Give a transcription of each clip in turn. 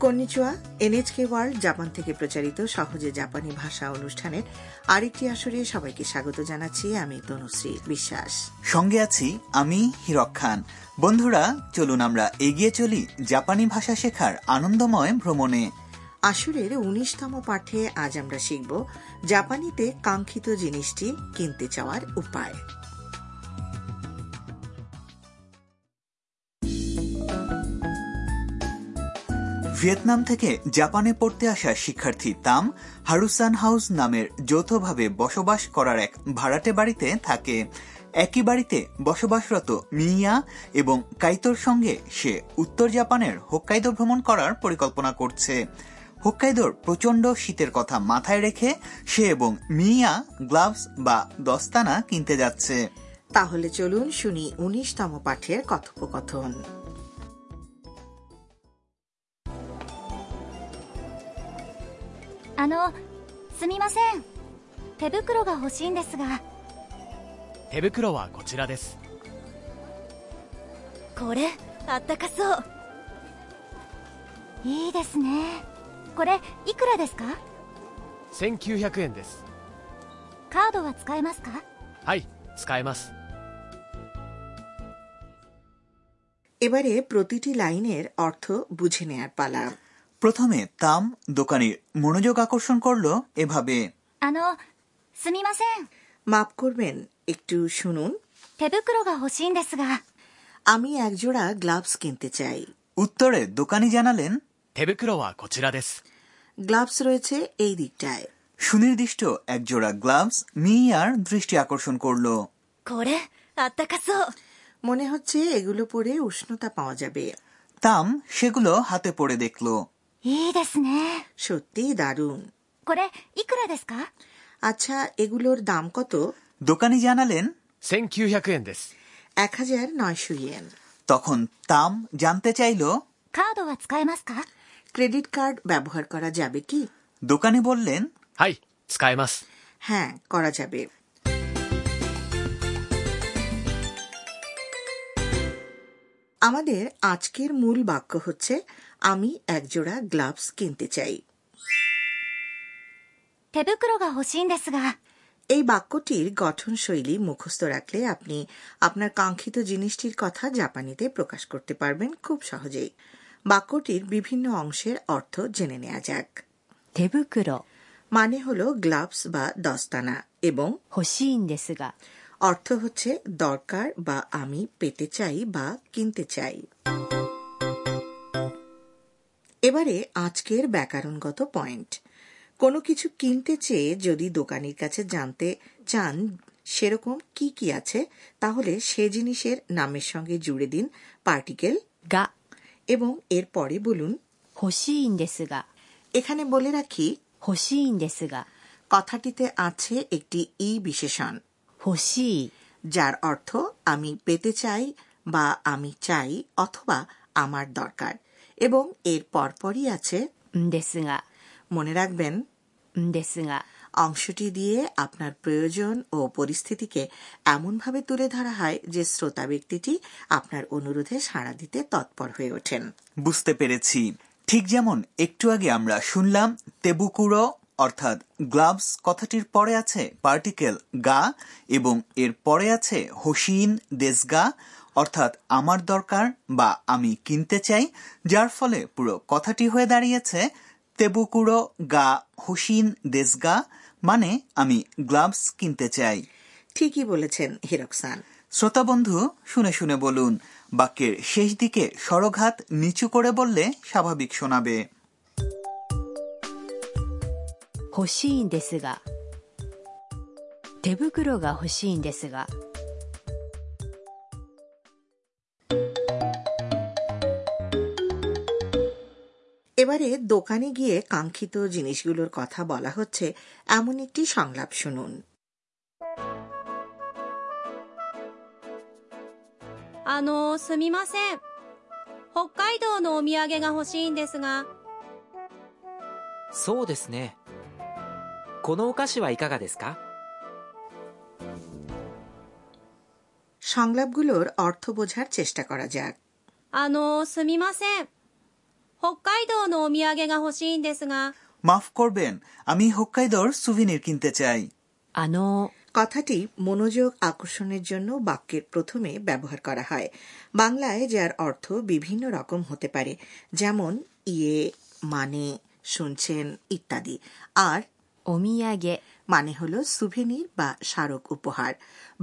কন্নিচুয়া এনএচকে world Japan থেকে প্রচারিত সহজে জাপানি ভাষা অনুষ্ঠানের আরেকটি আসরে সবাইকে স্বাগত জানাচ্ছি আমি তনুশ্রী বিশ্বাস। সঙ্গে আছি আমি হিরক খান। বন্ধুরা চলুন আমরা এগিয়ে চলি জাপানি ভাষা শেখার আনন্দময় ভ্রমণে। আসরের উনিশতম পাঠে আজ আমরা শিখব জাপানিতে কাঙ্ক্ষিত জিনিসটি কিনতে চাওয়ার উপায়। ভিয়েতনাম থেকে জাপানে পড়তে আসা শিক্ষার্থী তাম হারুসান হাউস নামের যৌথভাবে বসবাস করার এক ভাড়াটে বাড়িতে থাকে। একই বাড়িতে বসবাসরত মিয়া এবং কাইতোর সঙ্গে সে উত্তর জাপানের হোক্কাইদো ভ্রমণ করার পরিকল্পনা করছে। হোক্কাইদোর প্রচণ্ড শীতের কথা মাথায় রেখে সে এবং মিয়া গ্লাভস বা দস্তানা কিনতে যাচ্ছে। তাহলে চলুন শুনি উনিশতম পাঠের কথোপকথন। あのすみません手袋が欲しいんですが手袋はこちらですこれあったかそういいですねこれいくらですか1900円です カードは使えますか はい使えます এবারে প্রতিটি লাইনের অর্থ বুঝে নেয়ার পালা প্রথমে তাম দোকানির মনোযোগ আকর্ষণ করলো এভাবে あのすみません মাফ করবেন একটু শুনুন 手袋が欲しいんですが আমি একজোড়া গ্লাভস কিনতে চাই উত্তরে দোকানি জানালেন 手袋はこちらです গ্লাভস রয়েছে এই দিকটায় সুনির্দিষ্ট একজোড়া গ্লাভস মিয়ার দৃষ্টি আকর্ষণ করলো これあったかそう মনে হচ্ছে এগুলো পরে উষ্ণতা পাওয়া যাবে তাম সেগুলো হাতে পড়ে দেখলো いいですね সত্যি দারুণ これいくらですか আচ্ছা এগুলোর দাম কত দোকানি জানালেন 1900円です এক হাজার নয়শো ইয়েন তখন তাম জানতে চাইল カードは使えますか ক্রেডিট কার্ড ব্যবহার করা যাবে কি দোকানি বললেন はい使えます হ্যাঁ করা যাবে আমাদের আজকের মূল বাক্য হচ্ছে আমি একজোড়া গ্লাভস কিনতে চাই 手袋が欲しいんですが এই বাক্যটির গঠনশৈলী মুখস্থ রাখলে আপনি আপনার কাঙ্ক্ষিত জিনিসটির কথা জাপানিতে প্রকাশ করতে পারবেন খুব সহজেই বাক্যটির বিভিন্ন অংশের অর্থ জেনে নেওয়া যাক 手袋 মানে হলো গ্লাভস বা দস্তানা এবং 欲しいんですが অর্থ হচ্ছে দরকার বা আমি পেতে চাই বা কিনতে চাই। এবারে আজকের ব্যাকরণগত পয়েন্ট। কোনো কিছু কিনতে চেয়ে যদি দোকানের কাছে জানতে চান সেরকম কি কি আছে তাহলে সে জিনিসের নামের সঙ্গে জুড়ে দিন পার্টিকেল গা। এবং এর পরে বলুন হোসিন গা। এখানে বলে রাখি হোসি দেসগা কথাটিতে আছে একটি ই বিশেষণ। হোসি যার অর্থ আমি পেতে চাই বা আমি চাই অথবা আমার দরকার। এবং এর পরপরই আছে মনে রাখবেন অংশটি দিয়ে আপনার প্রয়োজন ও পরিস্থিতিকে এমনভাবে তুলে ধরা হয় যে শ্রোতা ব্যক্তিটি আপনার অনুরোধে সাড়া দিতে তৎপর হয়ে ওঠেন। বুঝতে পেরেছি। ঠিক যেমন একটু আগে আমরা শুনলাম তেবুকুরো অর্থাৎ গ্লাভস কথাটির পরে আছে পার্টিকেল গা এবং এর পরে আছে হোসিন দেশগা অর্থাৎ আমার দরকার বা আমি কিনতে চাই যার ফলে পুরো কথাটি হয়ে দাঁড়িয়েছে তেবুকুরো গা হোসিন দেশগা মানে আমি গ্লাভস কিনতে চাই। ঠিকই বলেছেন হিরকসান। শ্রোতা বন্ধু শুনে শুনে বলুন বাক্যের শেষ দিকে স্বরঘাত নিচু করে বললে স্বাভাবিক শোনাবে। 欲しいんですが手袋が欲しいんですが এবারে দোকানে গিয়ে কাঙ্ক্ষিত জিনিসগুলোর কথা বলা হচ্ছে এমন একটি সংলাপ শুনুন あのすみません北海道のお土産が欲しいんですがそうですね このお菓子はいかがですか সংলাপগুলোর অর্থ বোঝার চেষ্টা করা যাক あのすみません 北海道のお土産が欲しいんですが মাফ করবেন আমি হোক্কাইদোর সুভিনির কিনতে চাই あの কথাটি মনোযোগ আকর্ষণের জন্য বাক্যের প্রথমে ব্যবহার করা হয় বাংলায় যার অর্থ বিভিন্ন রকম হতে পারে যেমন ইয়ে মানে শুনছেন ইত্যাদি আর お土産 মানে হল সুভেনির বা স্মারক উপহার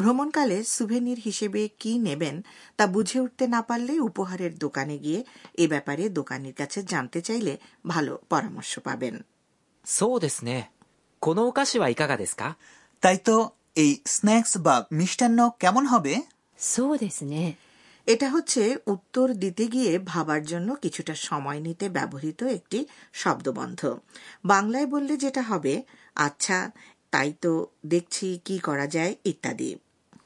ভ্রমণকালে সুভেনির হিসেবে কি নেবেন তা বুঝে উঠতে না পারলে উপহারের দোকানে গিয়ে এ ব্যাপারে দোকানির কাছে জানতে চাইলে ভালো পরামর্শ পাবেন そうですね。このお菓子はいかがですか তাই তো এই স্ন্যাক্স বা মিষ্টান্ন কেমন হবে そうですね এটা হচ্ছে উত্তর দিতে গিয়ে ভাবার জন্য কিছুটা সময় নিতে ব্যবহৃত একটি শব্দবন্ধ। বাংলায় বললে যেটা হবে আচ্ছা তাই তো দেখছি কি করা যায় ইত্যাদি।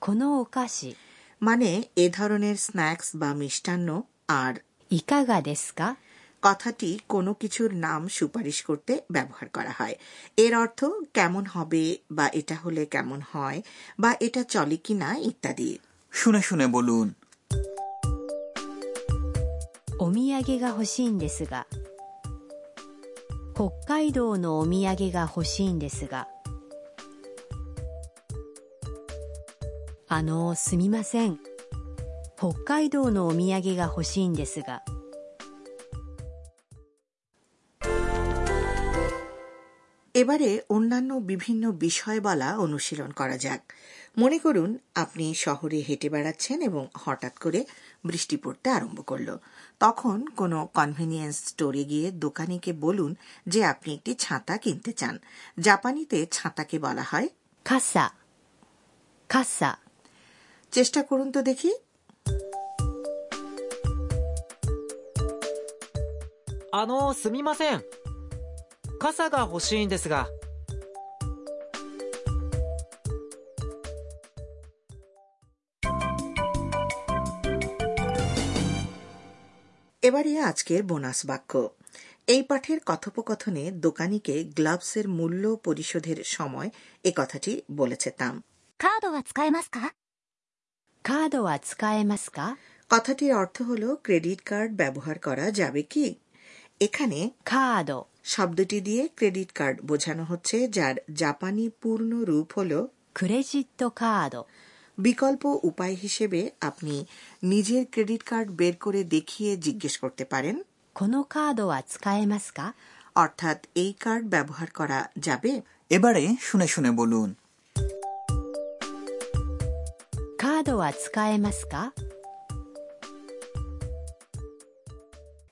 কোনো ওকাশি? মানে এ ধরনের স্ন্যাক্স বা মিষ্টান্ন আর ইকাগা দেস্কা? কথাটি কোনো কিছুর নাম সুপারিশ করতে ব্যবহার করা হয়। এর অর্থ কেমন হবে বা এটা হলে কেমন হয় বা এটা চলে কিনা ইত্যাদি। শুনে শুনে বলুন お土産が欲しいんですが北海道のお土産が欲しいんですがあのすみません北海道のお土産が欲しいんですが এবারে অন্যান্য বিভিন্ন বিষয় বলা অনুশীলন করা যাক মনে করুন আপনি শহরে হেঁটে বেড়াচ্ছেন এবং হঠাৎ করে বৃষ্টি পড়তে আরম্ভ করলো তখন কোনো কনভেনিয়েন্স স্টোরে গিয়ে দোকানিকে বলুন যে আপনি একটি ছাতা কিনতে চান জাপানিতে ছাতাকে বলা হয় 傘傘 চেষ্টা করুন তো দেখি あの、すみません。傘が欲しいんですが。 এবারে আজকের বোনাস বাক্য এই পাঠের কথোপকথনে দোকানিকে গ্লাভসের মূল্য পরিশোধের সময় এ কথাটি বলেছে তাম カードは使えますかカードは使えますか কথাটির অর্থ হল ক্রেডিট কার্ড ব্যবহার করা যাবে কি এখানে カード শব্দটি দিয়ে ক্রেডিট কার্ড বোঝানো হচ্ছে যার জাপানি পূর্ণ রূপ হল クレジットカード বিকল্প উপায় হিসেবে আপনি নিজের ক্রেডিট কার্ড বের করে দেখিয়ে জিজ্ঞেস করতে পারেন। অর্থাৎ এই কার্ড ব্যবহার করা যাবে? এবারে শুনে শুনে বলুন।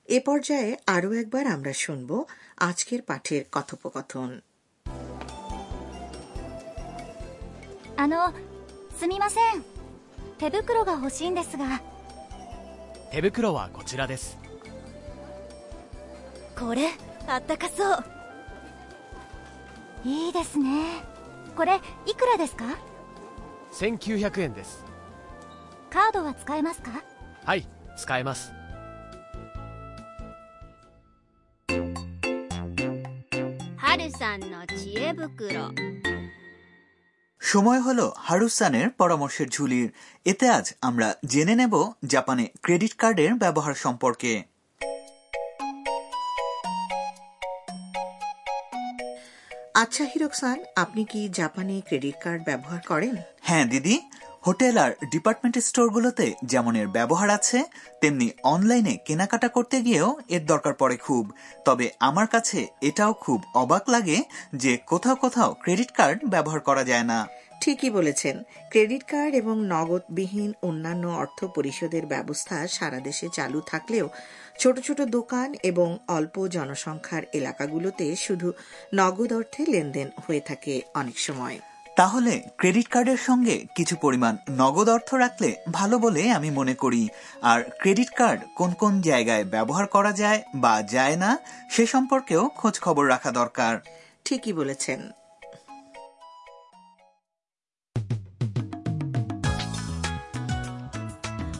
এ পর্যায়ে আরও একবার আমরা শুনব আজকের পাঠের কথোপকথন। すみません。手袋が欲しいんですが。手袋はこちらです。これあったかそう。いいですね。これいくらですか？1900円です。カードは使えますか？はい使えます সময় হলো হারুসানের পরামর্শের ঝুলির। এতে আজ আমরা জেনে নেব জাপানে ক্রেডিট কার্ডের ব্যবহার সম্পর্কে। আচ্ছা হিরকসান আপনি কি জাপানে ক্রেডিট কার্ড ব্যবহার করেন? হ্যাঁ দিদি। হোটেল আর ডিপার্টমেন্ট স্টোরগুলোতে যেমন এর ব্যবহার আছে, তেমনি অনলাইনে কেনাকাটা করতে গিয়েও এর দরকার পড়ে খুব। তবে আমার কাছে এটাও খুব অবাক লাগে যে কোথাও কোথাও ক্রেডিট কার্ড ব্যবহার করা যায় না। ঠিকই বলেছেন। ক্রেডিট কার্ড এবং নগদবিহীন অন্যান্য অর্থ পরিশোধের ব্যবস্থা সারা দেশে চালু থাকলেও ছোট ছোট দোকান এবং অল্প জনসংখ্যার এলাকাগুলোতে শুধু নগদ অর্থে লেনদেন হয়ে থাকে অনেক সময়। তাহলে ক্রেডিট কার্ডের সঙ্গে কিছু পরিমাণ নগদ অর্থ রাখলে ভালো বলে আমি মনে করি। আর ক্রেডিট কার্ড কোন কোন জায়গায় ব্যবহার করা যায় বা যায় না সে সম্পর্কেও খোঁজ খবর রাখা দরকার। ঠিকই বলেছেন।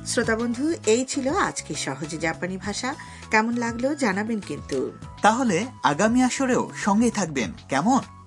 শ্রোতা বন্ধু এই ছিল আজকে সহজে জাপানি ভাষা। কেমন লাগল জানাবেন কিন্তু। তাহলে আগামী আসরেও সঙ্গেই থাকবেন। কেমন?